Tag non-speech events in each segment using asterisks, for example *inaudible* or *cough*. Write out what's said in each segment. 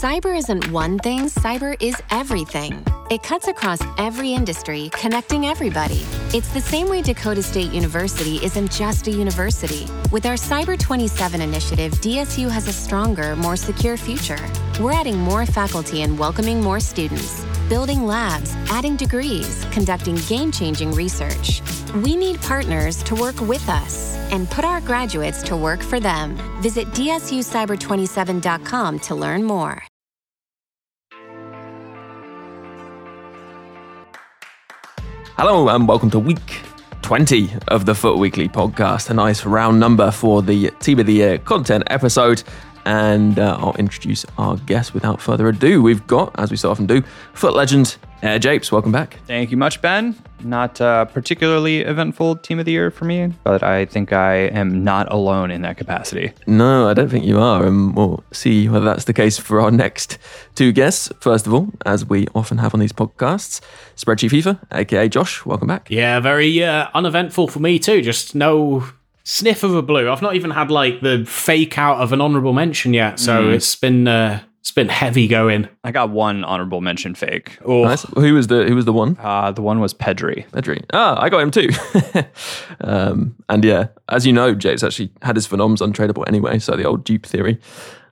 Cyber isn't one thing, cyber is everything. It cuts across every industry, connecting everybody. It's the same way Dakota State University isn't just a university. With our Cyber 27 initiative, DSU has a stronger, more secure future. We're adding more faculty and welcoming more students, building labs, adding degrees, conducting game changing research. We need partners to work with us and put our graduates to work for them. Visit DSUCyber27.com to learn more. Hello and welcome to week 20 of the FUT Weekly podcast. A nice round number for the Team of the Year content episode. And uh, I'll introduce our guest without further ado. We've got, as we so often do, FUT legend AirJapes. Welcome back. Thank you much, Ben. Not a particularly eventful team of the year for me, but I think I am not alone in that capacity. No, I don't think you are. And we'll see whether that's the case for our next two guests. First of all, as we often have on these podcasts, Spreadsheet FIFA, aka Josh. Welcome back. Yeah, very uh, uneventful for me too. Just no sniff of a blue. I've not even had like the fake out of an honorable mention yet, so Mm. it's been uh, it's been heavy going. I got one honorable mention fake. Oh, Nice. Who was the Who was the one? Uh, the one was Pedri. Pedri. Ah, I got him too. *laughs* um, and yeah, as you know, James actually had his phenoms untradeable anyway, so the old dupe theory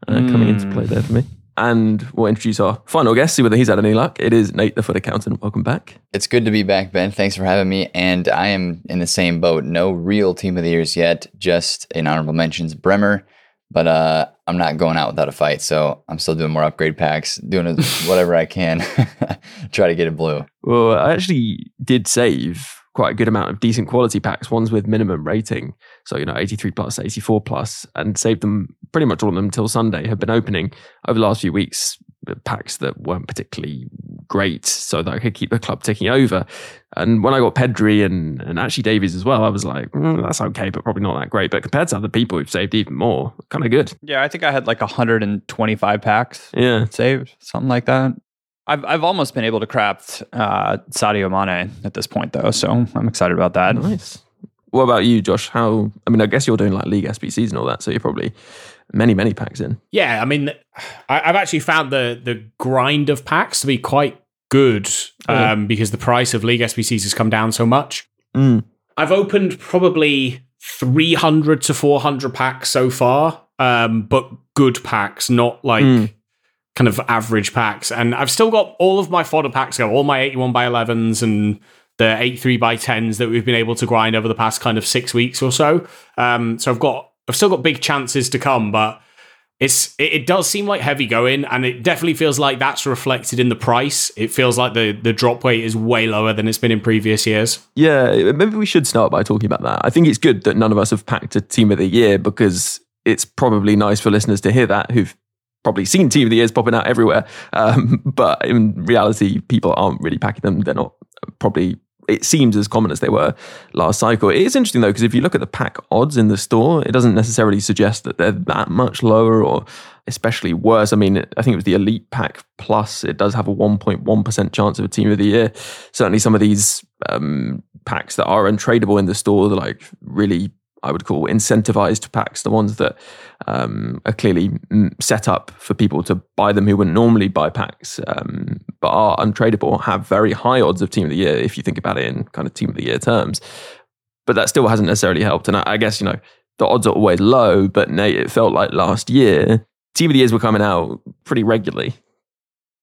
uh, coming into play there for me. And we'll introduce our final guest, see whether he's had any luck. It is Nate, the FUT accountant. Welcome back. It's good to be back, Ben. Thanks for having me. And I am in the same boat. No real team of the years yet, just in honorable mentions, Bremer. But uh, I'm not going out without a fight, so I'm still doing more upgrade packs, doing *laughs* whatever I can, *laughs* try to get it blue. Well, I actually did save quite a good amount of decent quality packs, ones with minimum rating. So, you know, 83 plus, 84 plus, and saved them pretty much all of them until Sunday. Have been opening over the last few weeks packs that weren't particularly great so that I could keep the club ticking over. And when I got Pedri and, and actually Davies as well, I was like, "Mm, that's okay, but probably not that great. But compared to other people who've saved even more, kind of good. Yeah, I think I had like 125 packs Yeah. saved, something like that. I've, I've almost been able to craft uh, Sadio Mane at this point, though, so I'm excited about that. Nice. What about you, Josh? How, I mean, I guess you're doing like League SBCs and all that, so you're probably many, many packs in. Yeah, I mean, I, I've actually found the the grind of packs to be quite good Yeah. um, because the price of League SBCs has come down so much. Mm. I've opened probably 300 to 400 packs so far, um, but good packs, not like Mm. kind of average packs. And I've still got all of my fodder packs go, all my 81 by 11s and the 83 by 10s that we've been able to grind over the past kind of six weeks or so. Um, so I've got, I've still got big chances to come, but it's it, it does seem like heavy going, and it definitely feels like that's reflected in the price. It feels like the the drop weight is way lower than it's been in previous years. Yeah, maybe we should start by talking about that. I think it's good that none of us have packed a team of the year because it's probably nice for listeners to hear that who've probably seen team of the years popping out everywhere. *laughs* Um, but in reality, people aren't really packing them. They're not probably. It seems as common as they were last cycle. It is interesting though because if you look at the pack odds in the store, it doesn't necessarily suggest that they're that much lower or especially worse. I mean, I think it was the Elite Pack Plus. It does have a 1.1% chance of a Team of the Year. Certainly, some of these um, packs that are untradeable in the store, like really, I would call incentivized packs, the ones that um, are clearly set up for people to buy them who wouldn't normally buy packs, um, but are untradeable, have very high odds of Team of the Year if you think about it in kind of Team of the Year terms. But that still hasn't necessarily helped. And I, I guess, you know, the odds are always low, but Nate, it felt like last year, Team of the Years were coming out pretty regularly.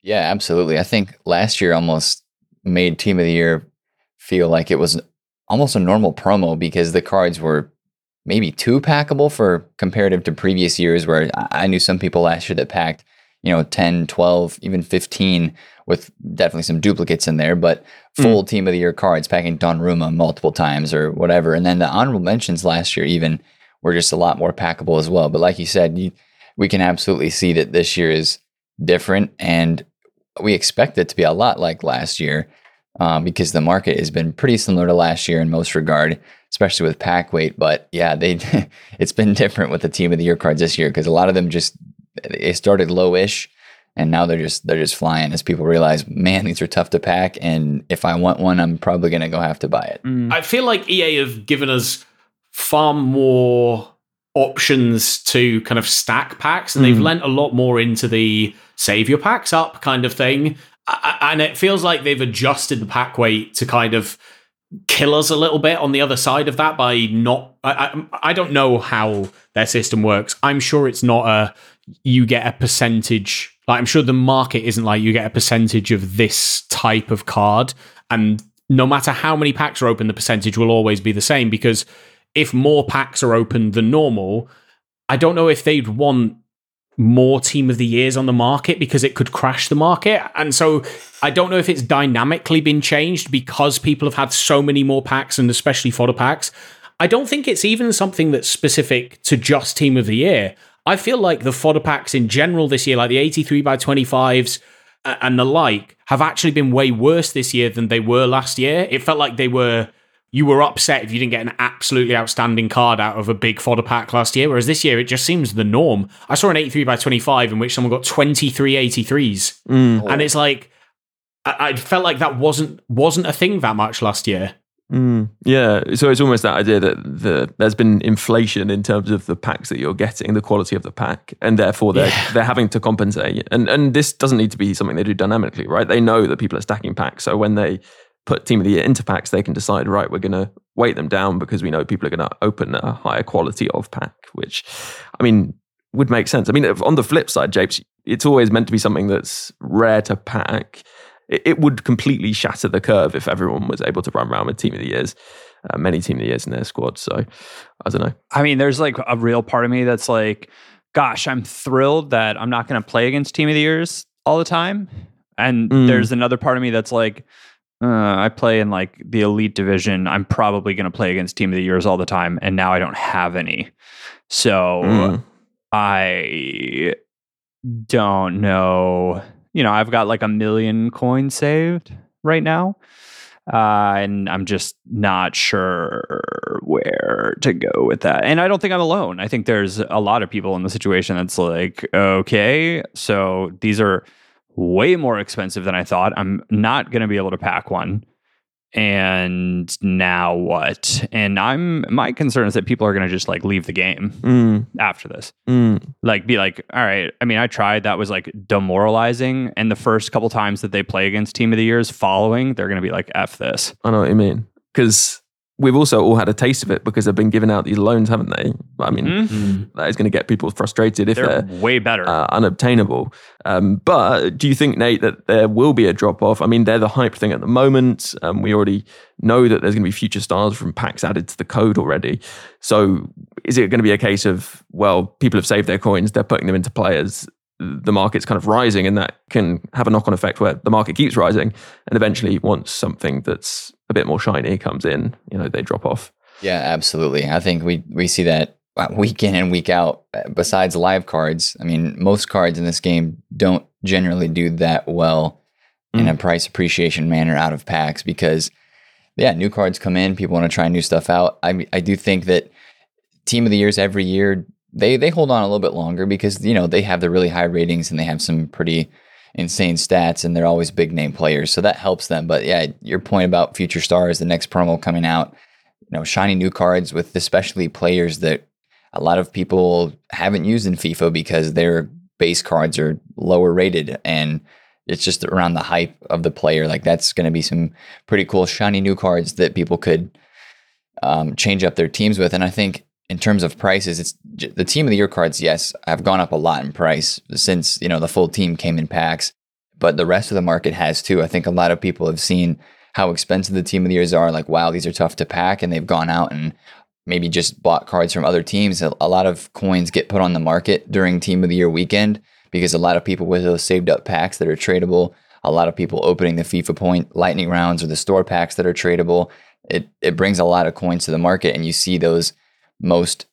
Yeah, absolutely. I think last year almost made Team of the Year feel like it was almost a normal promo because the cards were maybe too packable for comparative to previous years where I knew some people last year that packed, you know, 10, 12, even 15 with definitely some duplicates in there, but full mm. team of the year cards packing Donnarumma multiple times or whatever. And then the honorable mentions last year even were just a lot more packable as well. But like you said, you, we can absolutely see that this year is different and we expect it to be a lot like last year um, because the market has been pretty similar to last year in most regard, especially with pack weight. But yeah, they *laughs* it's been different with the team of the year cards this year because a lot of them just they started lowish and now they're just they're just flying as people realize, man, these are tough to pack, and if I want one, I'm probably gonna go have to buy it. Mm. I feel like EA have given us far more options to kind of stack packs, and mm. they've lent a lot more into the save your packs up kind of thing and it feels like they've adjusted the pack weight to kind of kill us a little bit on the other side of that by not I, I, I don't know how their system works. I'm sure it's not a you get a percentage like i'm sure the market isn't like you get a percentage of this type of card. And no matter how many packs are open the percentage will always be the same because if more packs are open than normal i don't know if they'd want more team of the years on the market because it could crash the market. And so I don't know if it's dynamically been changed because people have had so many more packs and especially fodder packs. I don't think it's even something that's specific to just team of the year. I feel like the fodder packs in general this year, like the 83 by 25s uh, and the like, have actually been way worse this year than they were last year. It felt like they were you were upset if you didn't get an absolutely outstanding card out of a big fodder pack last year. Whereas this year, it just seems the norm. I saw an 83 by 25 in which someone got 23 83s. Mm. And it's like, I, I, felt like that wasn't wasn't a thing that much last year. Mm. Yeah, so it's almost that idea that the, there's been inflation in terms of the packs that you're getting, the quality of the pack, and therefore they're yeah. they're having to compensate. And and this doesn't need to be something they do dynamically, right? They know that people are stacking packs, so when they put team of the year into packs, they can decide, right, we're going to weight them down because we know people are going to open a higher quality of pack, which, I mean, would make sense. I mean, on the flip side, Japes, it's always meant to be something that's rare to pack. It, it would completely shatter the curve if everyone was able to run around with team of the years. Uh, many team of the years in their squad. So I don't know. I mean, there's like a real part of me that's like, gosh, I'm thrilled that I'm not going to play against team of the years all the time. And mm. there's another part of me that's like, uh, I play in like the elite division. I'm probably going to play against team of the years all the time, and now I don't have any. So mm. I don't know. You know, I've got like a million coins saved right now. Uh, and I'm just not sure where to go with that. And I don't think I'm alone. I think there's a lot of people in the situation that's like, okay, so these are way more expensive than I thought. I'm not going to be able to pack one. And now what? And I'm my concern is that people are going to just like leave the game mm. after this. Mm. Like be like, all right. I mean, I tried. That was like demoralizing. And the first couple times that they play against Team of the Years following, they're going to be like, "F this." I know what you mean because we've also all had a taste of it because they've been giving out these loans, haven't they? I mean, mm-hmm. that is going to get people frustrated if they're, they're way better, uh, unobtainable. Um, but do you think, Nate, that there will be a drop off? I mean, they're the hype thing at the moment. Um, we already know that there's going to be future stars from packs added to the code already. So is it going to be a case of, well, people have saved their coins, they're putting them into players, the market's kind of rising and that can have a knock-on effect where the market keeps rising and eventually once something that's a bit more shiny comes in you know they drop off. Yeah absolutely. I think we we see that week in and week out besides live cards. I mean most cards in this game don't generally do that well mm. in a price appreciation manner out of packs because yeah new cards come in people want to try new stuff out. I i do think that team of the years every year they they hold on a little bit longer because you know they have the really high ratings and they have some pretty insane stats and they're always big name players, so that helps them. But yeah, your point about future stars, the next promo coming out, you know, shiny new cards with especially players that a lot of people haven't used in FIFA because their base cards are lower rated and it's just around the hype of the player. Like that's going to be some pretty cool shiny new cards that people could um, change up their teams with. And I think in terms of prices, it's the team of the year cards. Yes, have gone up a lot in price since you know the full team came in packs, but the rest of the market has too. I think a lot of people have seen how expensive the team of the years are. Like, wow, these are tough to pack, and they've gone out and maybe just bought cards from other teams. A, lot of coins get put on the market during team of the year weekend because a lot of people with those saved up packs that are tradable. A lot of people opening the FIFA Point Lightning rounds or the store packs that are tradable it it brings a lot of coins to the market, and you see those most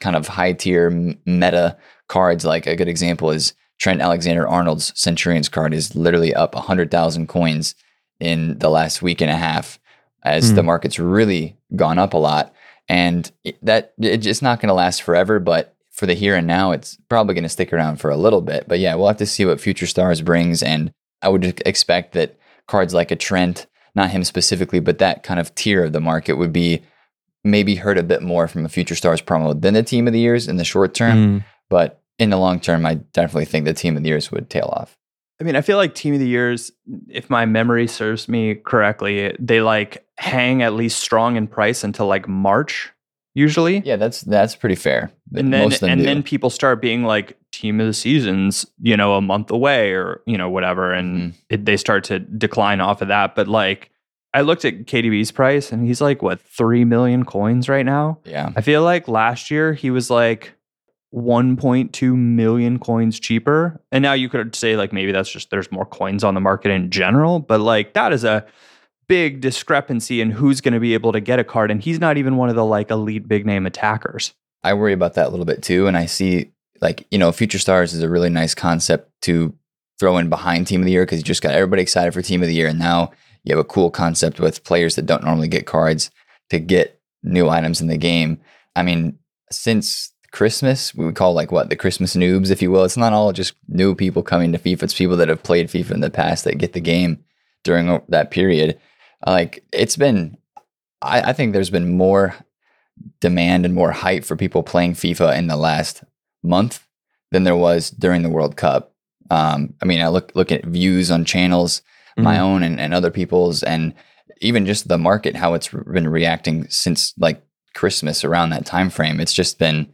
kind of high tier meta cards. Like a good example is Trent Alexander Arnold's Centurions card is literally up hundred thousand coins in the last week and a half, as mm. the market's really gone up a lot, and that it's not going to last forever, but for the here and now, it's probably going to stick around for a little bit. But yeah, we'll have to see what Future Stars brings, and I would expect that cards like a Trent not him specifically, but that kind of tier of the market would be maybe hurt a bit more from a future stars promo than the team of the years in the short term. Mm. But in the long term, I definitely think the team of the years would tail off. I mean, I feel like team of the years, if my memory serves me correctly, they like hang at least strong in price until like March usually. Yeah, that's that's pretty fair. And then and do. then people start being like team of the seasons, you know, a month away or you know whatever, and mm-hmm. it, they start to decline off of that. But like, I looked at KDB's price, and he's like what three million coins right now. Yeah, I feel like last year he was like. 1.2 million coins cheaper. And now you could say, like, maybe that's just there's more coins on the market in general, but like that is a big discrepancy in who's going to be able to get a card. And he's not even one of the like elite big name attackers. I worry about that a little bit too. And I see like, you know, Future Stars is a really nice concept to throw in behind Team of the Year because you just got everybody excited for Team of the Year. And now you have a cool concept with players that don't normally get cards to get new items in the game. I mean, since Christmas, we would call like what the Christmas noobs, if you will. It's not all just new people coming to FIFA. It's people that have played FIFA in the past that get the game during that period like it's been I, I think there's been more demand and more hype for people playing FIFA in the last month than there was during the World Cup. Um, I mean, I look look at views on channels, mm-hmm. my own and, and other people's, and even just the market, how it's been reacting since like Christmas around that time frame. It's just been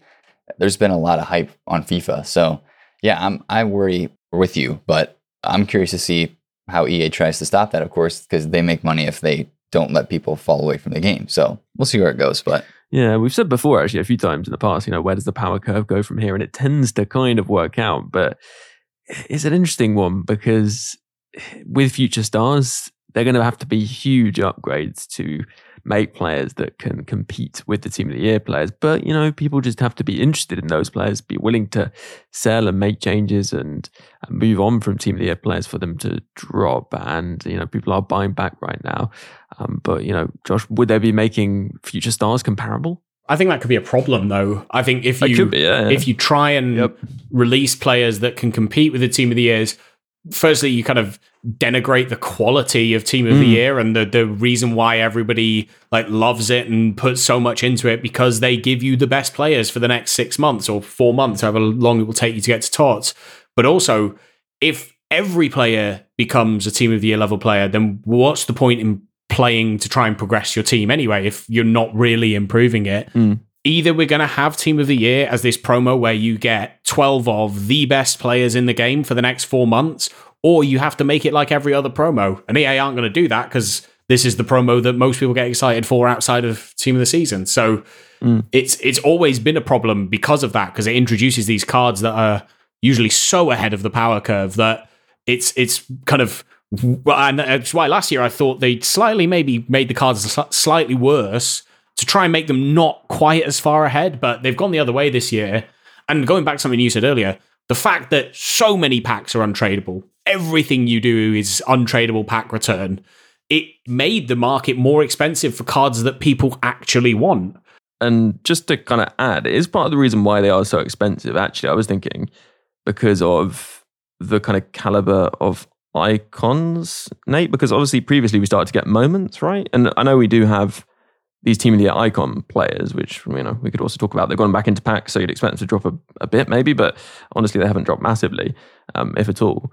there's been a lot of hype on FIFA. So yeah, I'm I worry with you, but I'm curious to see how EA tries to stop that, of course, because they make money if they don't let people fall away from the game. So we'll see where it goes. But yeah, we've said before actually a few times in the past, you know, where does the power curve go from here? And it tends to kind of work out. But it's an interesting one because with future stars, they're going to have to be huge upgrades to make players that can compete with the team of the year players. But, you know, people just have to be interested in those players, be willing to sell and make changes and, and move on from team of the year players for them to drop. And, you know, people are buying back right now. Um, but, you know, Josh, would they be making future stars comparable? I think that could be a problem, though. I think if you be, yeah, yeah. if you try and yep. release players that can compete with the team of the years, firstly, you kind of denigrate the quality of Team of mm. the Year and the the reason why everybody like loves it and puts so much into it because they give you the best players for the next six months or four months, however long it will take you to get to TOTS. But also, if every player becomes a Team of the Year level player, then what's the point in playing to try and progress your team anyway if you're not really improving it? Mm either we're going to have team of the year as this promo where you get 12 of the best players in the game for the next four months, or you have to make it like every other promo. And EA aren't going to do that because this is the promo that most people get excited for outside of team of the season. So mm. it's it's always been a problem because of that because it introduces these cards that are usually so ahead of the power curve that it's it's kind of and that's why last year I thought they slightly maybe made the cards slightly worse to try and make them not quite as far ahead, but they've gone the other way this year. And going back to something you said earlier, the fact that so many packs are untradeable, everything you do is untradeable pack return, it made the market more expensive for cards that people actually want. And just to kind of add, it is part of the reason why they are so expensive. Actually, I was thinking because of the kind of caliber of icons, Nate. Because obviously, previously we started to get moments, right? And I know we do have these team of the year icon players, which you know we could also talk about. They've gone back into packs, so you'd expect them to drop a, a bit, maybe, but honestly, they haven't dropped massively, um, if at all.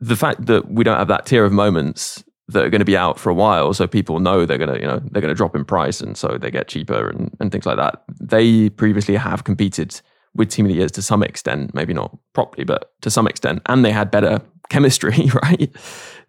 The fact that we don't have that tier of moments that are going to be out for a while, so people know they're going to, you know, they're going to drop in price, and so they get cheaper and, and things like that. They previously have competed with Team of the Years to some extent, maybe not properly, but to some extent, and they had better *laughs* chemistry, *laughs* right?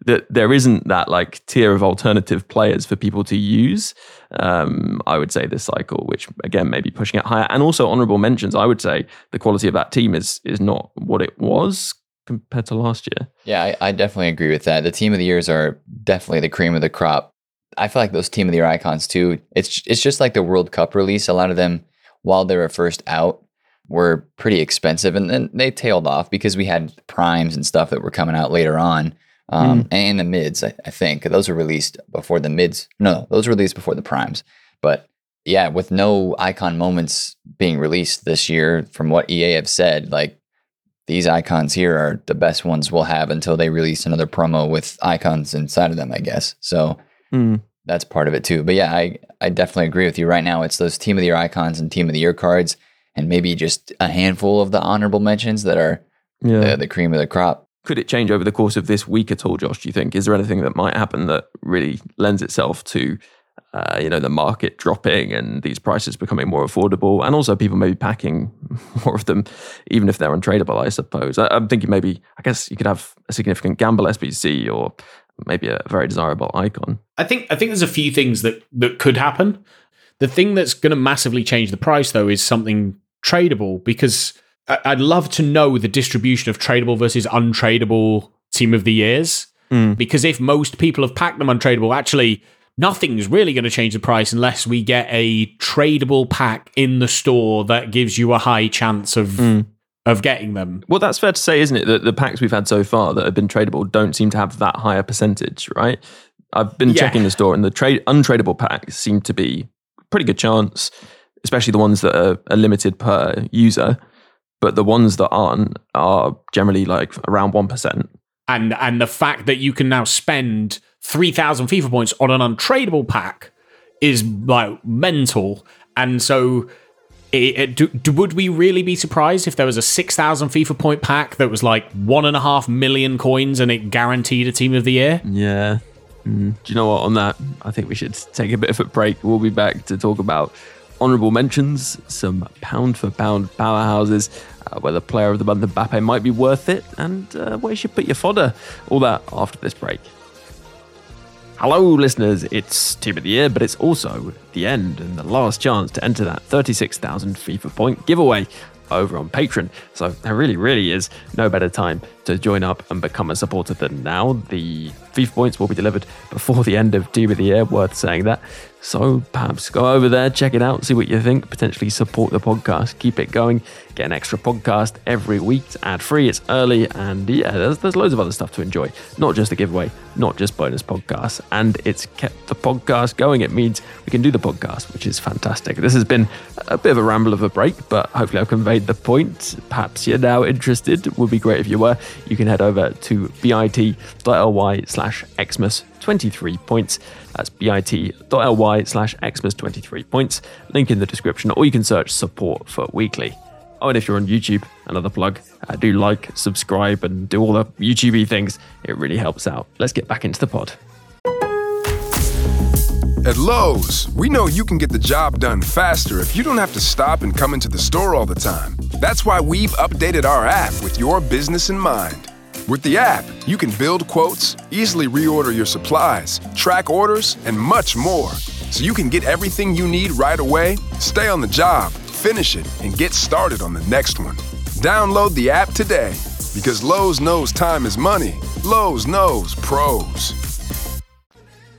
That there isn't that like tier of alternative players for people to use. Um, I would say this cycle, which again may be pushing it higher, and also honourable mentions. I would say the quality of that team is is not what it was compared to last year. Yeah, I, I definitely agree with that. The team of the years are definitely the cream of the crop. I feel like those team of the year icons too. It's it's just like the World Cup release. A lot of them, while they were first out, were pretty expensive, and then they tailed off because we had primes and stuff that were coming out later on, um, mm. and the mids. I, I, think those were released before the mids. No, those were released before the primes. But yeah, with no icon moments being released this year, from what EA have said, like these icons here are the best ones we'll have until they release another promo with icons inside of them. I guess so. Mm. That's part of it too. But yeah, I I definitely agree with you. Right now, it's those team of the year icons and team of the year cards and maybe just a handful of the honorable mentions that are yeah. the, the cream of the crop. Could it change over the course of this week at all, Josh? Do you think? Is there anything that might happen that really lends itself to, uh, you know, the market dropping and these prices becoming more affordable, and also people maybe packing *laughs* more of them, even if they're untradeable? I suppose. I, am thinking maybe. I guess you could have a significant gamble SBC or maybe a very desirable icon. I think. I think there's a few things that that could happen. The thing that's going to massively change the price, though, is something tradable because I'd love to know the distribution of tradable versus untradeable team of the years. Mm. Because if most people have packed them untradeable, actually nothing's really going to change the price unless we get a tradable pack in the store that gives you a high chance of mm. of getting them. Well, that's fair to say, isn't it? That the packs we've had so far that have been tradable don't seem to have that higher percentage, right? I've been yeah. checking the store, and the trade untradeable packs seem to be pretty good chance especially the ones that are, are limited per user. But the ones that aren't are generally like around one percent. And and the fact that you can now spend three thousand FIFA points on an untradeable pack is like mental. And so it, it, do, do, would we really be surprised if there was a 6,000 FIFA point pack that was like one and a half million coins and it guaranteed a team of the year? Yeah. Mm. Do you know what? On that, I think we should take a bit of a break. We'll be back to talk about honourable mentions, some pound for pound powerhouses, uh, whether player of the month Mbappe might be worth it, and uh, where you should put your fodder. All that after this break. Hello, listeners. It's Team of the Year, but it's also the end and the last chance to enter that 36,000 FIFA point giveaway over on Patreon. So there really, really is no better time to join up and become a supporter than now. The FIFA points will be delivered before the end of Team of the Year, worth saying that. So perhaps go over there, check it out, see what you think, potentially support the podcast, keep it going, get an extra podcast every week, ad free, it's early, and yeah, there's, there's loads of other stuff to enjoy. Not just a giveaway, not just bonus podcasts, and it's kept the podcast going. It means we can do the podcast, which is fantastic. This has been a bit of a ramble of a break, but hopefully I've conveyed the point. Perhaps you're now interested. It would be great if you were. You can head over to bit.ly slash Xmas 23 points. That's bit.ly slash Xmas 23 points. Link in the description, or you can search support for weekly. Oh, and if you're on YouTube, another plug, uh, do like, subscribe, and do all the YouTubey things. It really helps out. Let's get back into the pod. At Lowe's, we know you can get the job done faster if you don't have to stop and come into the store all the time. That's why we've updated our app with your business in mind. With the app, you can build quotes, easily reorder your supplies, track orders, and much more. So you can get everything you need right away, stay on the job, finish it, and get started on the next one. Download the app today because Lowe's knows time is money. Lowe's knows pros.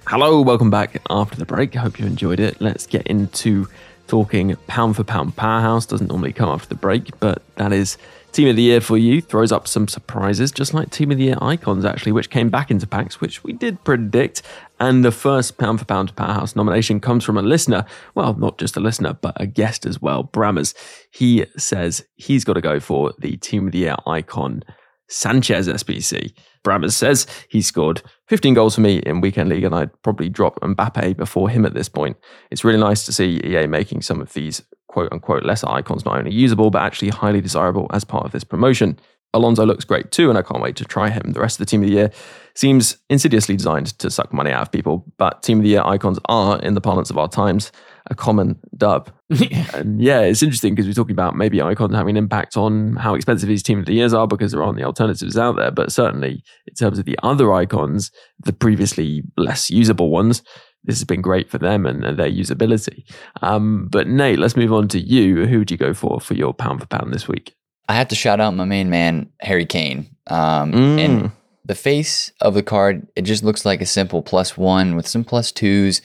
Hello, welcome back after the break. I hope you enjoyed it. Let's get into talking pound for pound powerhouse. Doesn't normally come after the break, but that is Team of the Year for you throws up some surprises, just like Team of the Year icons, actually, which came back into packs, which we did predict. And the first pound for pound powerhouse nomination comes from a listener. Well, not just a listener, but a guest as well, Brammers. He says he's got to go for the Team of the Year icon, Sanchez SBC. Brammers says he scored 15 goals for me in Weekend League, and I'd probably drop Mbappe before him at this point. It's really nice to see EA making some of these quote unquote lesser icons not only usable, but actually highly desirable as part of this promotion. Alonso looks great too, and I can't wait to try him. The rest of the team of the year seems insidiously designed to suck money out of people, but team of the year icons are, in the parlance of our times, a common dub. *laughs* and yeah, it's interesting because we're talking about maybe icons having an impact on how expensive these team of the years are because there aren't the alternatives out there. But certainly, in terms of the other icons, the previously less usable ones, this has been great for them and, and their usability. Um, but Nate, let's move on to you. Who would you go for for your pound for pound this week? I have to shout out my main man, Harry Kane. Um, mm. And the face of the card, it just looks like a simple plus one with some plus twos.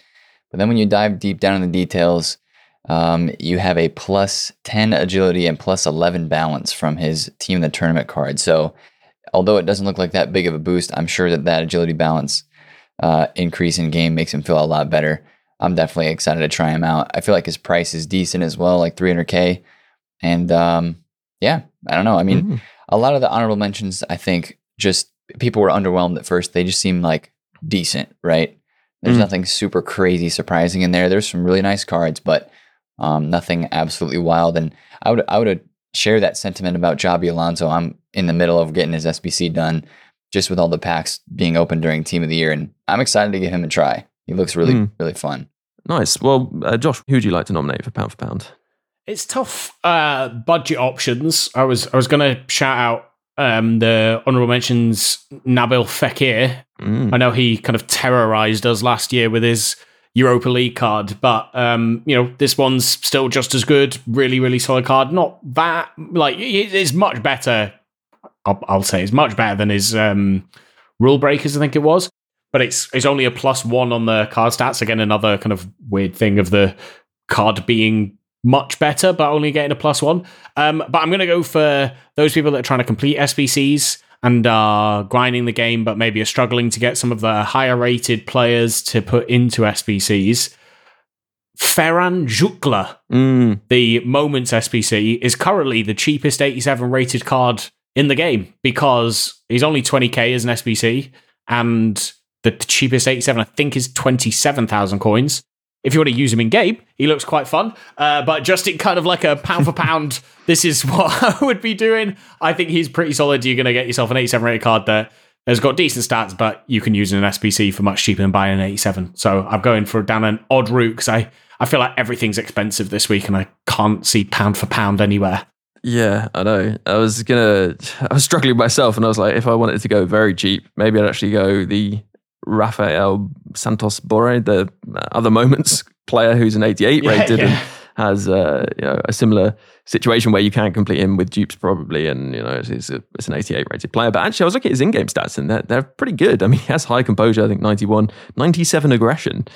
But then when you dive deep down in the details, um, you have a plus 10 agility and plus 11 balance from his team in the tournament card. So, although it doesn't look like that big of a boost, I'm sure that that agility balance uh, increase in game makes him feel a lot better. I'm definitely excited to try him out. I feel like his price is decent as well, like 300k. And um, yeah, I don't know. I mean, mm-hmm. a lot of the honorable mentions, I think, just people were underwhelmed at first. They just seem like decent, right? There's mm-hmm. nothing super crazy surprising in there. There's some really nice cards, but um, nothing absolutely wild. And I would I would share that sentiment about Xabi Alonso. I'm in the middle of getting his SBC done, just with all the packs being open during Team of the Year, and I'm excited to give him a try. He looks really mm. really fun. Nice. Well, uh, Josh, who would you like to nominate for pound for pound? It's tough uh, budget options. I was I was going to shout out um, the honorable mentions Nabil Fekir. Mm. I know he kind of terrorized us last year with his Europa League card, but um, you know this one's still just as good. Really, really solid card. Not that like it's much better. I'll, I'll say is much better than his um, rule breakers. I think it was, but it's it's only a plus one on the card stats. Again, another kind of weird thing of the card being much better, but only getting a plus one. Um, but I'm going to go for those people that are trying to complete SBCs and are grinding the game, but maybe are struggling to get some of the higher rated players to put into SBCs. Ferran Jutgla, mm. the Moments SBC, is currently the cheapest 87 rated card in the game because he's only 20k as an SBC, and the cheapest 87, I think, is 27,000 coins if you want to use him in game, he looks quite fun. Uh, but just in kind of like a pound for pound, *laughs* this is what *laughs* I would be doing. I think he's pretty solid. You're going to get yourself an 87 rated card that has got decent stats, but you can use an SBC for much cheaper than buying an 87. So I'm going for down an odd route because I, I feel like everything's expensive this week and I can't see pound for pound anywhere. Yeah, I know. I was gonna, I was struggling myself, and I was like, if I wanted to go very cheap, maybe I'd actually go the Rafael Santos Borré, the other moments *laughs* player who's an 88 yeah, rated yeah. and has uh, you know, a similar situation where you can't complete him with dupes probably, and you know it's, it's, a, it's, an 88 rated player. But actually, I was looking at his in-game stats, and they're, they're pretty good. I mean, he has high composure, I think 91, 97 aggression,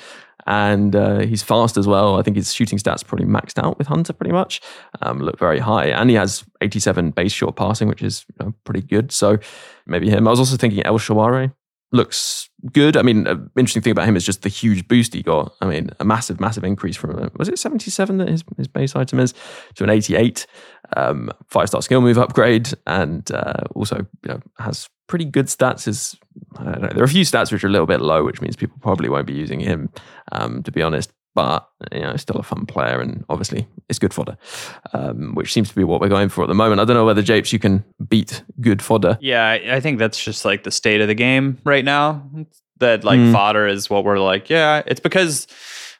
and uh, he's fast as well. I think his shooting stats probably maxed out with Hunter pretty much, um, look very high, and he has 87 base short passing, which is you know, pretty good. So maybe him. I was also thinking El Shaarawy looks good. I mean, an interesting thing about him is just the huge boost he got. I mean, a massive, massive increase from a, was it 77 that his, his base item is to an 88, um, five star skill move upgrade, and uh, also you know, has pretty good stats. Is I don't know, there are a few stats which are a little bit low, which means people probably won't be using him, um, to be honest but you know, still a fun player, and obviously it's good fodder, um, which seems to be what we're going for at the moment. I don't know whether Japes you can beat good fodder. Yeah, I think that's just like the state of the game right now. That like mm. fodder is what we're like. Yeah, it's because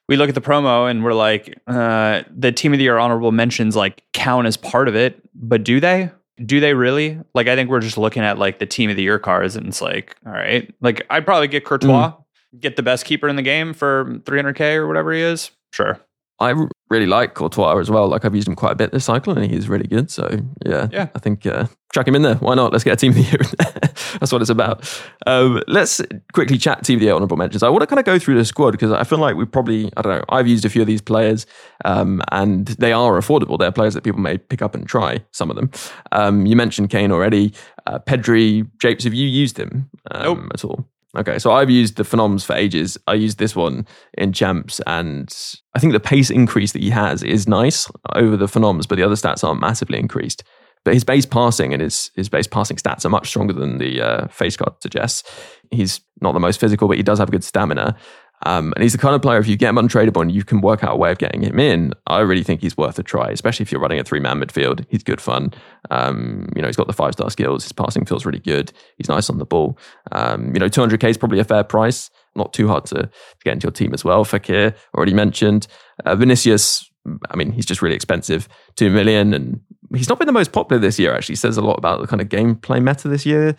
we look at the promo and we're like, uh, the team of the year honorable mentions like count as part of it, but do they? Do they really? Like, I think we're just looking at like the team of the year cards, and it's like, all right, like I'd probably get Courtois. Mm get the best keeper in the game for 300k or whatever he is, sure. I really like Courtois as well. Like I've used him quite a bit this cycle, and he's really good. So yeah, Yeah. I think uh, chuck him in there. Why not? Let's get a team of the year. in there. *laughs* That's what it's about. Um, let's quickly chat team of the year honorable mentions. I want to kind of go through the squad because I feel like we probably I don't know. I've used a few of these players, um, and they are affordable. They're players that people may pick up and try. Some of them. Um, you mentioned Kane already. Uh, Pedri, Japes, have you used him um, at all? Okay, so I've used the Phenoms for ages. I used this one in Champs, and I think the pace increase that he has is nice over the Phenoms, but the other stats aren't massively increased. But his base passing and his his base passing stats are much stronger than the uh, face card suggests. He's not the most physical, but he does have good stamina. Um, and he's the kind of player, if you get him untradeable and you can work out a way of getting him in, I really think he's worth a try, especially if you're running a three man midfield. He's good fun. Um, you know, he's got the five star skills. His passing feels really good. He's nice on the ball. Um, you know, 200k is probably a fair price. Not too hard to, to get into your team as well. Fekir, already mentioned. Uh, Vinicius, I mean, he's just really expensive. Two million. And he's not been the most popular this year, actually. Says a lot about the kind of gameplay meta this year.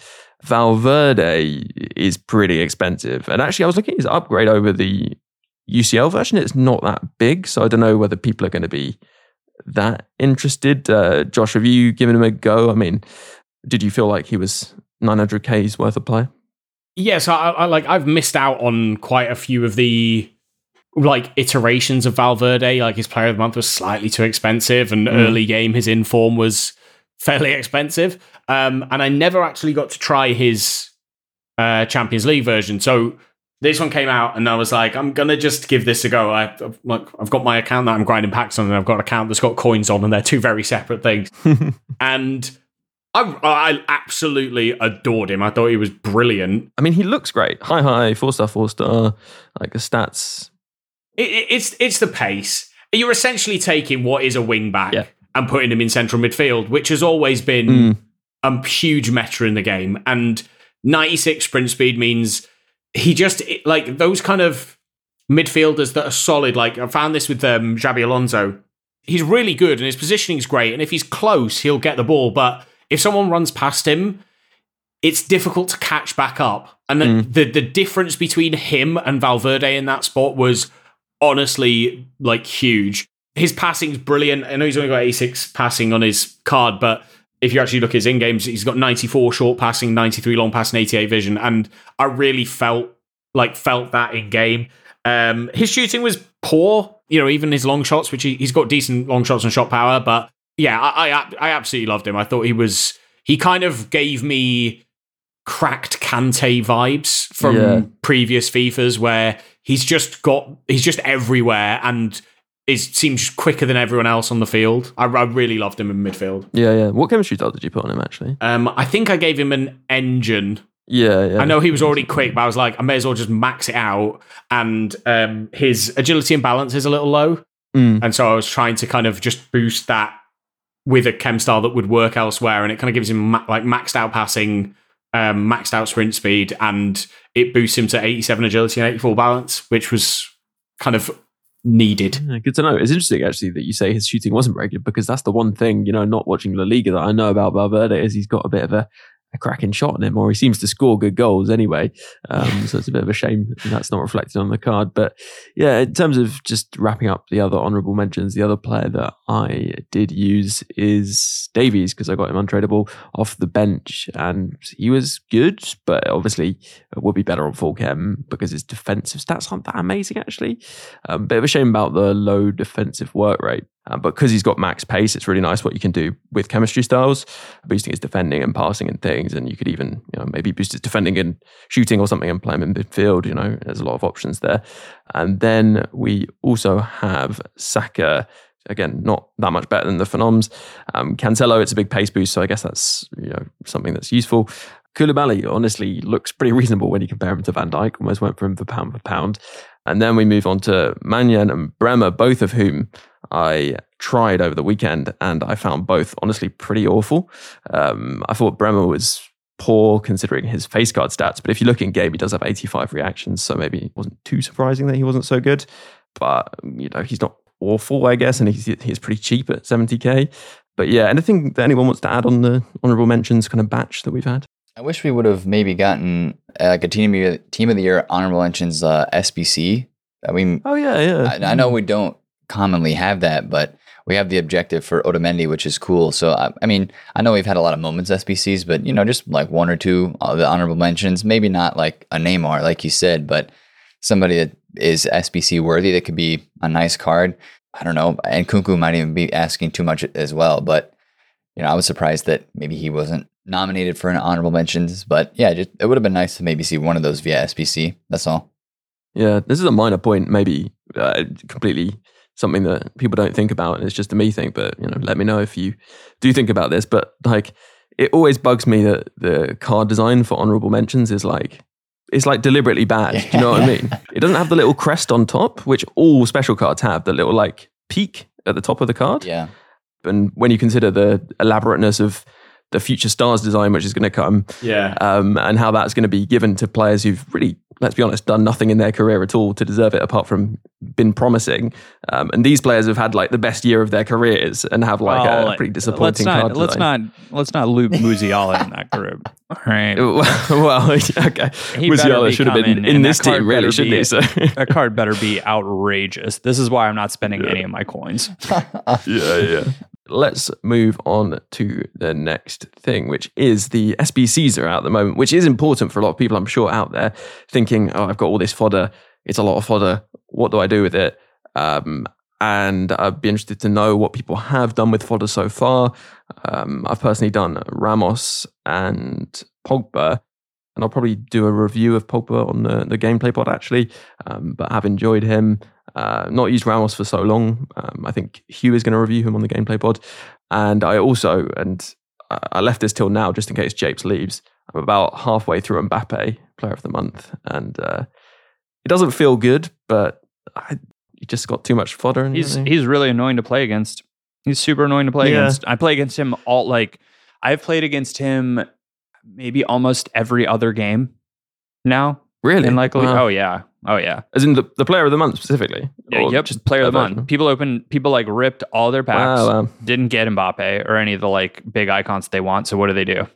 Valverde is pretty expensive. And actually, I was looking at his upgrade over the UCL version. It's not that big. So I don't know whether people are going to be that interested. Uh, Josh, have you given him a go? I mean, did you feel like he was 900K's worth of play? Yes, I, I like I've missed out on quite a few of the like iterations of Valverde. Like his player of the month was slightly too expensive, and Mm. early game his inform was fairly *laughs* expensive. Um, and I never actually got to try his uh, Champions League version. So this one came out, and I was like, I'm gonna just give this a go. I, I've, like, I've got my account that I'm grinding packs on, and I've got an account that's got coins on, and they're two very separate things. *laughs* and I, I absolutely adored him. I thought he was brilliant. I mean, he looks great. High, high, four star, four star. Like the stats. It, it- it's it's the pace. You're essentially taking what is a wing back and putting him in central midfield, which has always been a huge meta in the game. And 96 sprint speed means he just like those kind of midfielders that are solid. Like I found this with um, Xabi Alonso. He's really good and his positioning is great. And if he's close, he'll get the ball. But if someone runs past him, it's difficult to catch back up. And the, the the difference between him and Valverde in that spot was honestly like huge. His passing's brilliant. I know he's only got 86 passing on his card, but if you actually look at his in games, he's got 94 short passing, 93 long passing, 88 vision, and I really felt like felt that in game. Um, his shooting was poor, you know, even his long shots, which he, he's got decent long shots and shot power, but yeah, I, I I absolutely loved him. I thought he was he kind of gave me cracked Kante vibes from Yeah. previous FIFAs where he's just got he's just everywhere and is seems quicker than everyone else on the field. I, I really loved him in midfield. Yeah, yeah. What chemistry style did you put on him, actually? Um, I think I gave him an engine. Yeah, yeah. I know he was already quick, but I was like, I may as well just max it out. And um, his agility and balance is a little low, Mm. and so I was trying to kind of just boost that with a chem style that would work elsewhere, and it kind of gives him ma- like maxed out passing, um, maxed out sprint speed, and it boosts him to 87 agility and 84 balance, which was kind of needed. Yeah, good to know. It's interesting actually that you say his shooting wasn't very good because that's the one thing, you know, not watching La Liga that I know about Valverde is he's got a bit of a, a cracking shot on him, or he seems to score good goals anyway. Um, so it's a bit of a shame that's not reflected on the card. But yeah, in terms of just wrapping up the other honourable mentions, the other player that I did use is Davies because I got him untradeable off the bench and he was good, but obviously would be better on full chem because his defensive stats aren't that amazing actually. Um, bit of a shame about the low defensive work rate. Uh, but because he's got max pace, it's really nice what you can do with chemistry styles, boosting his defending and passing and things. And you could even, you know, maybe boost his defending and shooting or something and play him in midfield. You know, there's a lot of options there. And then we also have Saka. Again, not that much better than the Phenoms. Um, Cancelo, it's a big pace boost, so I guess that's you know something that's useful. Koulibaly honestly looks pretty reasonable when you compare him to Van Dijk. Almost went for him for pound for pound. And then we move on to Mannion and Bremer, both of whom I tried over the weekend, and I found both honestly pretty awful. Um, I thought Bremer was poor considering his face card stats, but if you look in game, he does have 85 reactions, so maybe it wasn't too surprising that he wasn't so good. But you know, he's not awful, I guess, and he's he's pretty cheap at 70k. But yeah, anything that anyone wants to add on the honorable mentions kind of batch that we've had? I wish we would have maybe gotten uh, like a team of, team of the year honorable mentions uh, SBC. I mean, Oh yeah, yeah. I, I know we don't commonly have that, but we have the objective for Otamendi, which is cool. So I, I, mean, I know we've had a lot of moments SBCs, but you know, just like one or two of the honorable mentions. Maybe not like a Neymar, like you said, but somebody that is SBC worthy that could be a nice card. I don't know, and Nkunku might even be asking too much as well. But you know, I was surprised that maybe he wasn't nominated for an honorable mentions. But yeah, just, it would have been nice to maybe see one of those via SBC. That's all. Yeah, this is a minor point, maybe uh, completely something that people don't think about. It's just a me thing, but you know, let me know if you do think about this. But like, it always bugs me that the card design for honorable mentions is like it's like deliberately bad. Do you know what I *laughs* mean? It doesn't have the little crest on top, which all special cards have. The little like peak at the top of the card. Yeah. And when you consider the elaborateness of the future stars design, which is going to come, yeah, um, and how that's going to be given to players who've really let's be honest, done nothing in their career at all to deserve it apart from been promising. Um, and these players have had like the best year of their careers and have like well, a pretty disappointing let's not, card Let's not let's not loop Musiala in that group. All right. *laughs* well, *laughs* okay. He Musiala should have been in, in this team, really, shouldn't be, he? So. *laughs* that card better be outrageous. This is why I'm not spending yeah. any of my coins. yeah, yeah let's move on to the next thing, which is the SBCs are out at the moment, which is important for a lot of people, I'm sure, out there thinking, oh, I've got all this fodder. It's a lot of fodder. What do I do with it? Um, and I'd be interested to know what people have done with fodder so far. Um, I've personally done Ramos and Pogba, and I'll probably do a review of Pogba on the, the gameplay pod actually, um, but have enjoyed him. Uh, not used Ramos for so long. Um, I think Hugh is going to review him on the gameplay pod. And I also, and I left this till now just in case Japes leaves. I'm about halfway through Mbappe, player of the month. And uh, it doesn't feel good, but I, he just got too much fodder. And, he's, he's really annoying to play against. He's super annoying to play yeah. against. I play against him all, like, I've played against him maybe almost every other game now. Really? And like, wow. oh yeah, oh yeah. As in the, the player of the month specifically. Yeah, yep. Just player of the month. People open. People like ripped all their packs. Wow, wow. Didn't get Mbappe or any of the like big icons they want. So what do they do?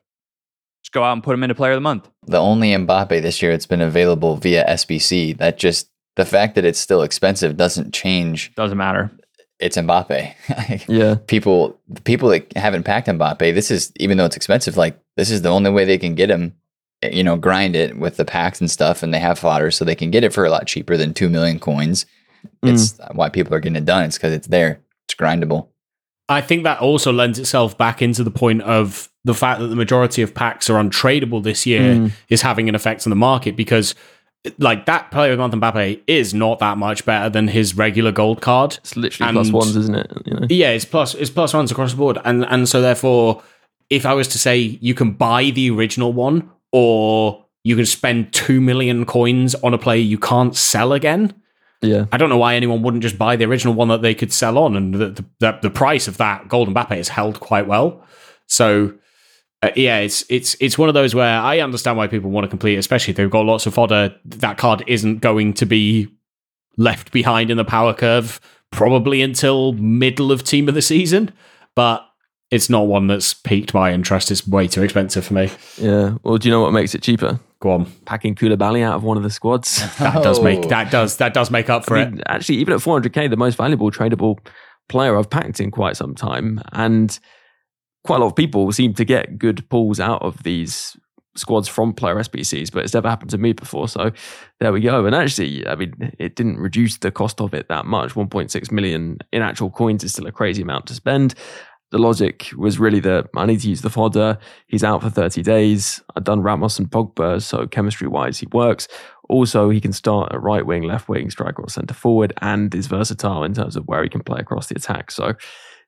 Just go out and put them into player of the month. The only Mbappe this year that's been available via SBC. That just the fact that it's still expensive doesn't change. Doesn't matter. It's Mbappe. *laughs* yeah. People people that haven't packed Mbappe, this is even though it's expensive, like this is the only way they can get him you know, grind it with the packs and stuff, and they have fodder, so they can get it for a lot cheaper than two million coins. It's mm. why people are getting it done. It's because it's there. It's grindable. I think that also lends itself back into the point of the fact that the majority of packs are untradeable this year mm. is having an effect on the market because like that player of the month Mbappe is not that much better than his regular gold card. It's literally and, plus ones, isn't it? You know? Yeah, it's plus it's plus ones across the board. And and so therefore if I was to say you can buy the original one or you can spend 2 million coins on a player you can't sell again. Yeah. I don't know why anyone wouldn't just buy the original one that they could sell on. And the, the, the price of that Golden Mbappe is held quite well. So, uh, yeah, it's it's it's one of those where I understand why people want to complete, especially if they've got lots of fodder. That card isn't going to be left behind in the power curve probably until middle of team of the season. But it's not one that's piqued my interest. It's way too expensive for me. Yeah. Well, do you know what makes it cheaper? Go on. Packing Koulibaly out of one of the squads. *laughs* that oh. does make that does that does make up for I mean, it. Actually, even at 400k, the most valuable tradable player I've packed in quite some time, and quite a lot of people seem to get good pulls out of these squads from player SBCs, but it's never happened to me before. So there we go. And actually, I mean, it didn't reduce the cost of it that much. 1.6 million in actual coins is still a crazy amount to spend the logic was really that I need to use the fodder. He's out for 30 days. I've done Ramos and Pogba, so chemistry wise, he works. Also, he can start at right wing, left wing, striker, or centre forward, and is versatile in terms of where he can play across the attack. So,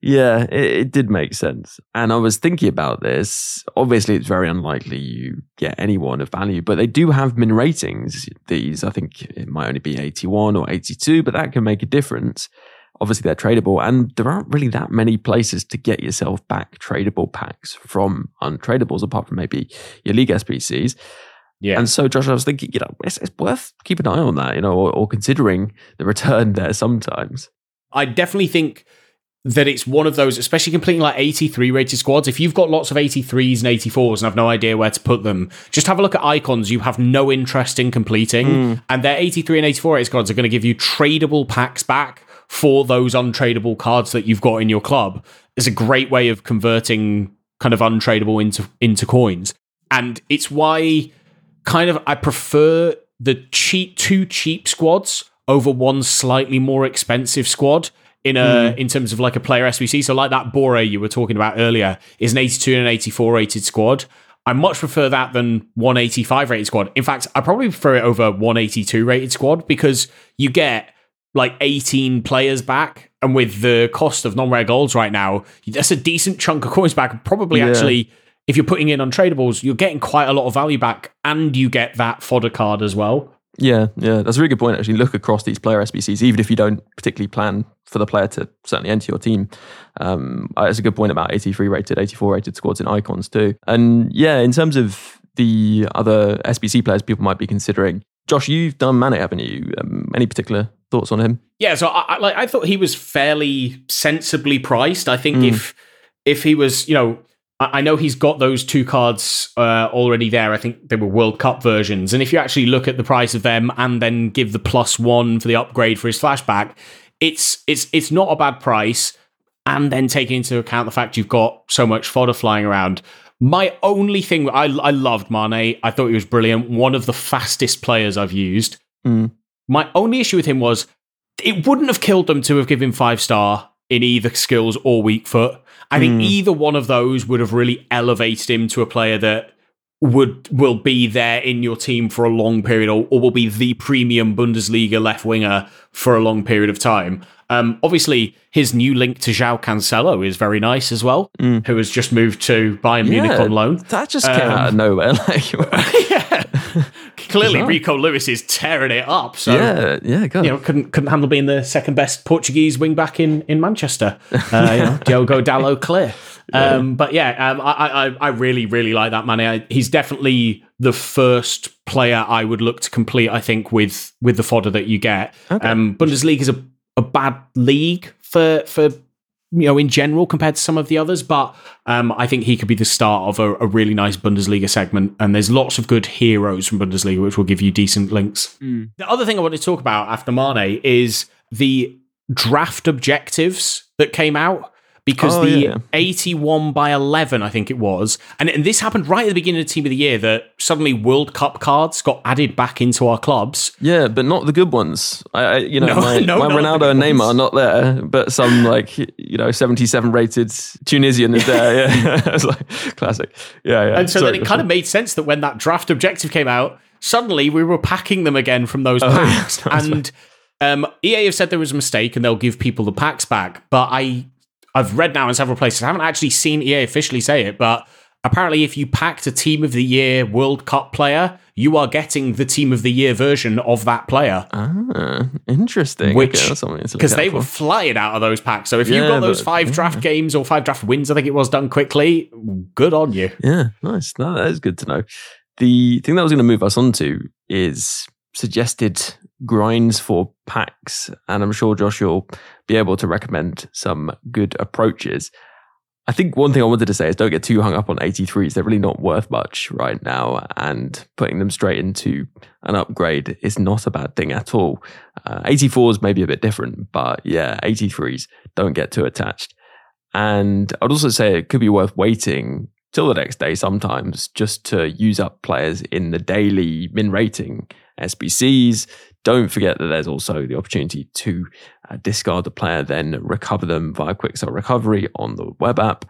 yeah, it, it, did make sense. And I was thinking about this. Obviously, it's very unlikely you get anyone of value, but they do have min ratings. These, I think it might only be 81 or 82, but that can make a difference obviously they're tradable and there aren't really that many places to get yourself back tradable packs from untradables apart from maybe your league SBCs. Yeah. And so, Josh, I was thinking, you know, it's, it's worth keeping an eye on that, you know, or, or considering the return there sometimes. I definitely think that it's one of those, especially completing like 83 rated squads. If you've got lots of 83s and 84s and have no idea where to put them, just have a look at icons you have no interest in completing. Mm. And their 83 and 84 rated squads are going to give you tradable packs back for those untradable cards that you've got in your club is a great way of converting kind of untradable into into coins. And it's why kind of I prefer the cheap two cheap squads over one slightly more expensive squad in a mm. in terms of like a player SBC. So like that Bore you were talking about earlier is an 82 and an 84 rated squad. I much prefer that than 185 rated squad. In fact, I probably prefer it over 182 rated squad because you get like 18 players back. And with the cost of non rare golds right now, that's a decent chunk of coins back. Probably yeah. actually, if you're putting in untradables, you're getting quite a lot of value back and you get that fodder card as well. Yeah, yeah, that's a really good point. Actually, look across these player SBCs, even if you don't particularly plan for the player to certainly enter your team. Um, uh, it's a good point about 83 rated, 84 rated squads in icons too. And yeah, in terms of the other SBC players people might be considering, Josh, you've done Mane, haven't you? Um, any particular thoughts on him? Yeah, so I, I, like I thought he was fairly sensibly priced. I think mm. if if he was, you know, I know he's got those two cards uh, already there. I think they were World Cup versions. And if you actually look at the price of them and then give the plus one for the upgrade for his flashback, it's it's it's not a bad price. And then taking into account the fact you've got so much fodder flying around. My only thing, I, I loved Mane. I thought he was brilliant. One of the fastest players I've used. Mm. My only issue with him was it wouldn't have killed them to have given five star in either skills or weak foot. I think mm. either one of those would have really elevated him to a player that would will be there in your team for a long period or, or will be the premium Bundesliga left winger for a long period of time. Um, obviously, his new link to João Cancelo is very nice as well, mm. who has just moved to Bayern yeah, Munich on loan. That just came um, out of nowhere. *laughs* Like, *laughs* yeah. Clearly, Rico Lewis is tearing it up. So yeah, yeah, you know, couldn't couldn't handle being the second best Portuguese wing back in in Manchester. *laughs* Uh, you know, Diogo Dalot clear. Um, but yeah, um, I, I I really really like that man. I, he's definitely the first player I would look to complete. I think with with the fodder that you get. Okay. Um, Bundesliga is a a bad league for for you know in general compared to some of the others, but um, I think he could be the start of a, a, really nice Bundesliga segment. And there's lots of good heroes from Bundesliga which will give you decent links. Mm. The other thing I wanted to talk about after Mane is the draft objectives that came out because oh, the yeah. 81 by 11, I think it was, and, and this happened right at the beginning of the team of the year that suddenly World Cup cards got added back into our clubs. Yeah, but not the good ones. I, I you know, no, my, *laughs* no, my Ronaldo and Neymar are not there, but some like you know 77 rated Tunisian is there. Yeah, *laughs* *laughs* it's like classic. Yeah, yeah. And so Sorry, then it kind of made sense that when that draft objective came out, suddenly we were packing them again from those packs, oh, yeah. and. Um, EA have said there was a mistake and they'll give people the packs back, but I I've read now in several places. I haven't actually seen EA officially say it, but apparently, if you packed a Team of the Year World Cup player, you are getting the Team of the Year version of that player. Ah, interesting. Which because okay, they were flying out of those packs. So if yeah, you got those five yeah. draft games or five draft wins, I think it was done quickly. Good on you. Yeah, nice. No, that is good to know. The thing that I was going to move us on to is suggested grinds for packs, and I'm sure Josh will be able to recommend some good approaches. I think one thing I wanted to say is don't get too hung up on 83s. They're really not worth much right now, and putting them straight into an upgrade is not a bad thing at all. Uh, 84s may be a bit different, but yeah, 83s don't get too attached. And I'd also say it could be worth waiting till the next day sometimes just to use up players in the daily min rating SBCs. Don't forget that there's also the opportunity to uh, discard the player, then recover them via Quick Sell Recovery on the web app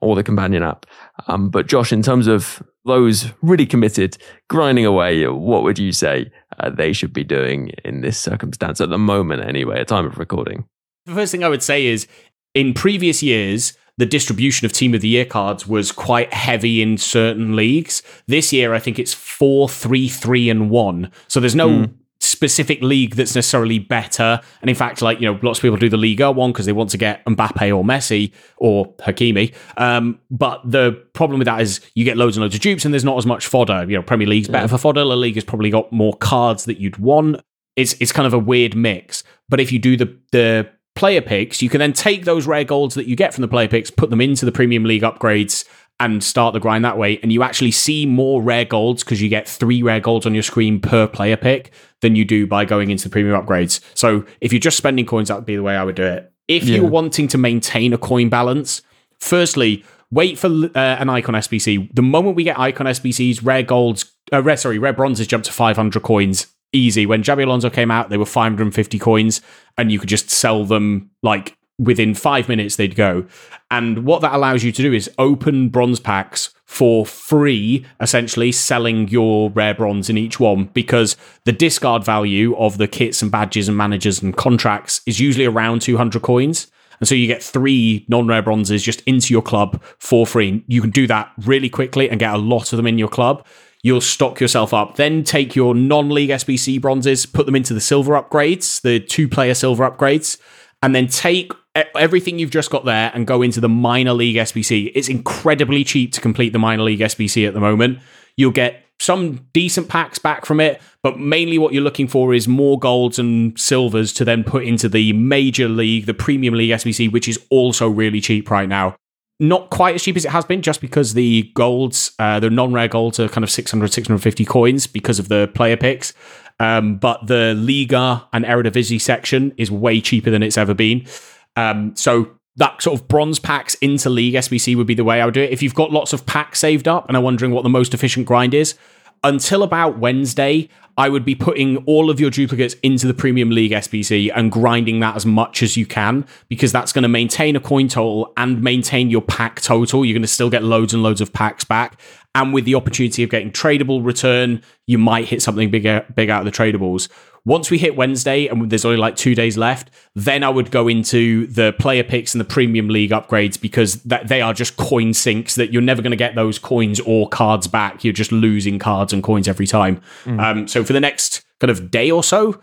or the companion app. Um, but Josh, in terms of those really committed, grinding away, what would you say uh, they should be doing in this circumstance at the moment, anyway, at time of recording? The first thing I would say is in previous years, the distribution of team of the year cards was quite heavy in certain leagues. This year, I think it's four, three, three, and one. So there's no mm. specific league that's necessarily better. And in fact, like, you know, lots of people do the Liga one because they want to get Mbappe or Messi or Hakimi. Um, but the problem with that is you get loads and loads of dupes and there's not as much fodder. You know, Premier League's better yeah. for fodder. La Liga's probably got more cards that you'd want. It's, it's kind of a weird mix. But if you do the, the player picks, you can then take those rare golds that you get from the player picks, put them into the Premium League upgrades, and start the grind that way. And you actually see more rare golds because you get three rare golds on your screen per player pick than you do by going into the premium upgrades. So if you're just spending coins, that would be the way I would do it. If Yeah. you're wanting to maintain a coin balance, firstly, wait for uh, an icon SBC. The moment we get icon SBCs, rare golds, uh, rare, sorry, rare bronzes jump to 500 coins easy. When Xabi Alonso came out, they were 550 coins, and you could just sell them like within five minutes they'd go. And what that allows you to do is open bronze packs for free, essentially selling your rare bronze in each one because the discard value of the kits and badges and managers and contracts is usually around 200 coins. And so you get three non rare bronzes just into your club for free. You can do that really quickly and get a lot of them in your club. You'll stock yourself up. Then take your non league SBC bronzes, put them into the silver upgrades, the two player silver upgrades, and then take everything you've just got there and go into the minor league SBC. It's incredibly cheap to complete the minor league SBC at the moment. You'll get some decent packs back from it, but mainly what you're looking for is more golds and silvers to then put into the major league, the premium league SBC, which is also really cheap right now. Not quite as cheap as it has been, just because the golds, uh, the non-rare golds are kind of 600, 650 coins because of the player picks. Um, but the Liga and Eredivisie section is way cheaper than it's ever been. Um, so that sort of bronze packs into League SBC would be the way I would do it. If you've got lots of packs saved up and are wondering what the most efficient grind is, until about Wednesday, I would be putting all of your duplicates into the Premium League SBC and grinding that as much as you can because that's going to maintain a coin total and maintain your pack total. You're going to still get loads and loads of packs back. And with the opportunity of getting tradable return, you might hit something bigger, big out of the tradables. Once we hit Wednesday and there's only like two days left, then I would go into the player picks and the premium league upgrades because that they are just coin sinks that you're never going to get those coins or cards back. You're just losing cards and coins every time. Mm. Um, so for the next kind of day or so,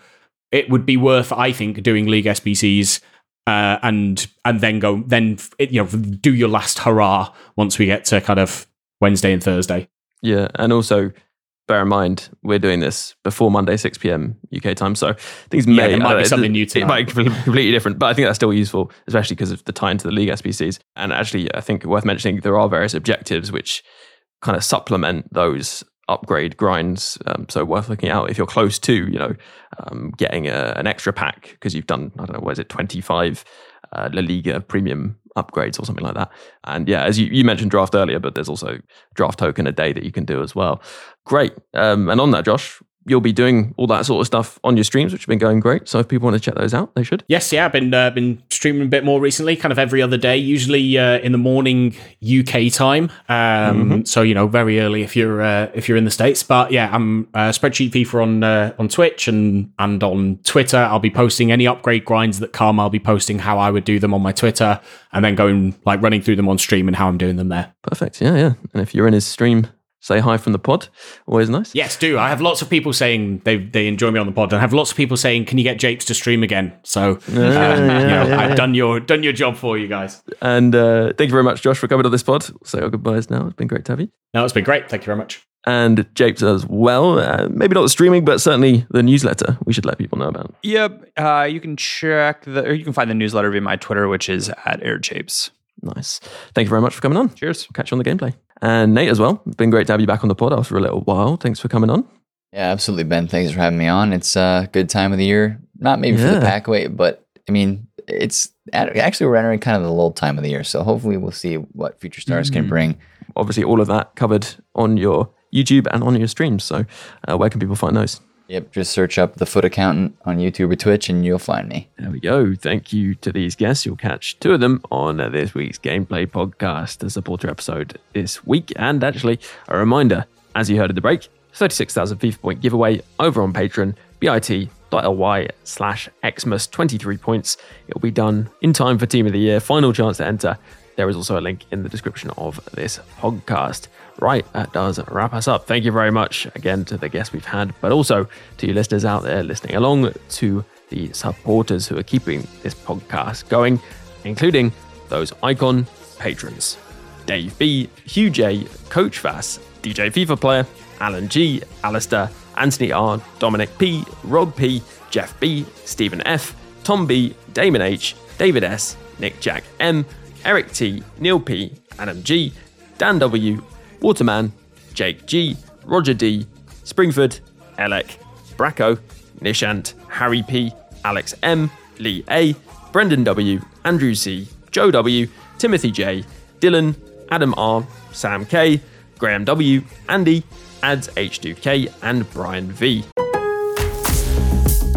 it would be worth, I think, doing league SBCs uh, and and then go then you know do your last hurrah once we get to kind of Wednesday and Thursday. Yeah, and also bear in mind we're doing this before Monday 6 p.m. UK time, so things Yeah, may there might be know, something it- new It tonight. might be completely different, but I think that's still useful, especially because of the tie into the league SBCs. And actually, I think worth mentioning there are various objectives which kind of supplement those upgrade grinds. Um, so worth looking out if you're close to, you know, um, getting a, an extra pack because you've done I don't know, what is it, 25 uh, La Liga premium upgrades or something like that. And yeah, as you, you mentioned draft earlier, but there's also draft token a day that you can do as well. Great. Um, and on that, Josh, you'll be doing all that sort of stuff on your streams, which have been going great. So if people want to check those out, they should. Yes, yeah, I've been uh, been streaming a bit more recently, kind of every other day, usually uh, in the morning UK time. Um, Mhm. So you know, very early if you're uh, if you're in the states. But yeah, I'm uh, SpreadsheetFIFA on uh, on Twitch and and on Twitter. I'll be posting any upgrade grinds that come. I'll be posting how I would do them on my Twitter, and then going like running through them on stream and how I'm doing them there. Perfect. Yeah, yeah. And if you're in his stream, say hi from the pod. Always nice. Yes, do I have lots of people saying they they enjoy me on the pod, and I have lots of people saying, "Can you get Japes to stream again?" So uh, Yeah, you know, yeah, I've yeah. done your done your job for you guys. And uh, thank you very much, Josh, for coming on this pod. Say our goodbyes now. It's been great to have you. No, it's been great. Thank you very much. And Japes as well. Uh, maybe not the streaming, but certainly the newsletter we should let people know about. Yep. Uh, you can check the, or you can find the newsletter via my Twitter, which is at AirJapes. Nice. Thank you very much for coming on. Cheers. Catch you on the gameplay. And Nate as well. It's been great to have you back on the pod after a little while. Thanks for coming on. Yeah, absolutely, Ben. Thanks for having me on. It's a good time of the year. Not maybe for the pack weight, but I mean, it's actually we're entering kind of the lull time of the year. So hopefully we'll see what future stars can Mhm. bring. Obviously, all of that covered on your YouTube and on your streams. So, uh, where can people find those? Yep, just search up the FUT Accountant on YouTube or Twitch, and you'll find me. There we go. Thank you to these guests. You'll catch two of them on this week's Gameplay Podcast, the supporter episode this week. And actually, a reminder, as you heard at the break, 36,000 FIFA point giveaway over on Patreon, bit.ly slash Xmas, 23 points. It'll be done in time for Team of the Year. Final chance to enter. There is also a link in the description of this podcast. Right, that does wrap us up. Thank you very much again to the guests we've had, but also to you listeners out there listening along, to the supporters who are keeping this podcast going, including those icon patrons Dave B, Hugh J, Coach Vass, DJ FIFA Player, Alan G, Alistair, Anthony R, Dominic P, Rob P, Jeff B, Stephen F, Tom B, Damon H, David S, Nick Jack M, Eric T, Neil P, Adam G, Dan W, Waterman, Jake G, Roger D, Springford, Elec, Bracco, Nishant, Harry P, Alex M, Lee A, Brendan W, Andrew C, Joe W, Timothy J, Dylan, Adam R, Sam K, Graham W, Andy, Ads H2K, and Brian V.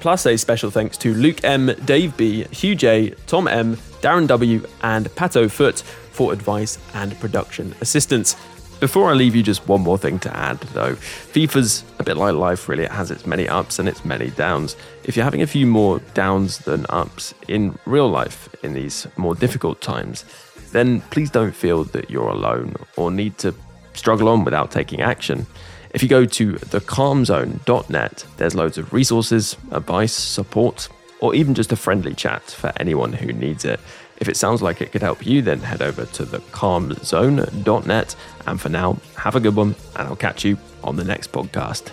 Plus, a special thanks to Luke M, Dave B, Hugh J, Tom M, Darren W, and Pato Foot for advice and production assistance. Before I leave you, just one more thing to add though. FIFA's a bit like life, really. It has its many ups and its many downs. If you're having a few more downs than ups in real life in these more difficult times, then please don't feel that you're alone or need to struggle on without taking action. If you go to thecalmzone.net, there's loads of resources, advice, support, or even just a friendly chat for anyone who needs it. If it sounds like it could help you, then head over to thecalmzone.net. And for now, have a good one, and I'll catch you on the next podcast.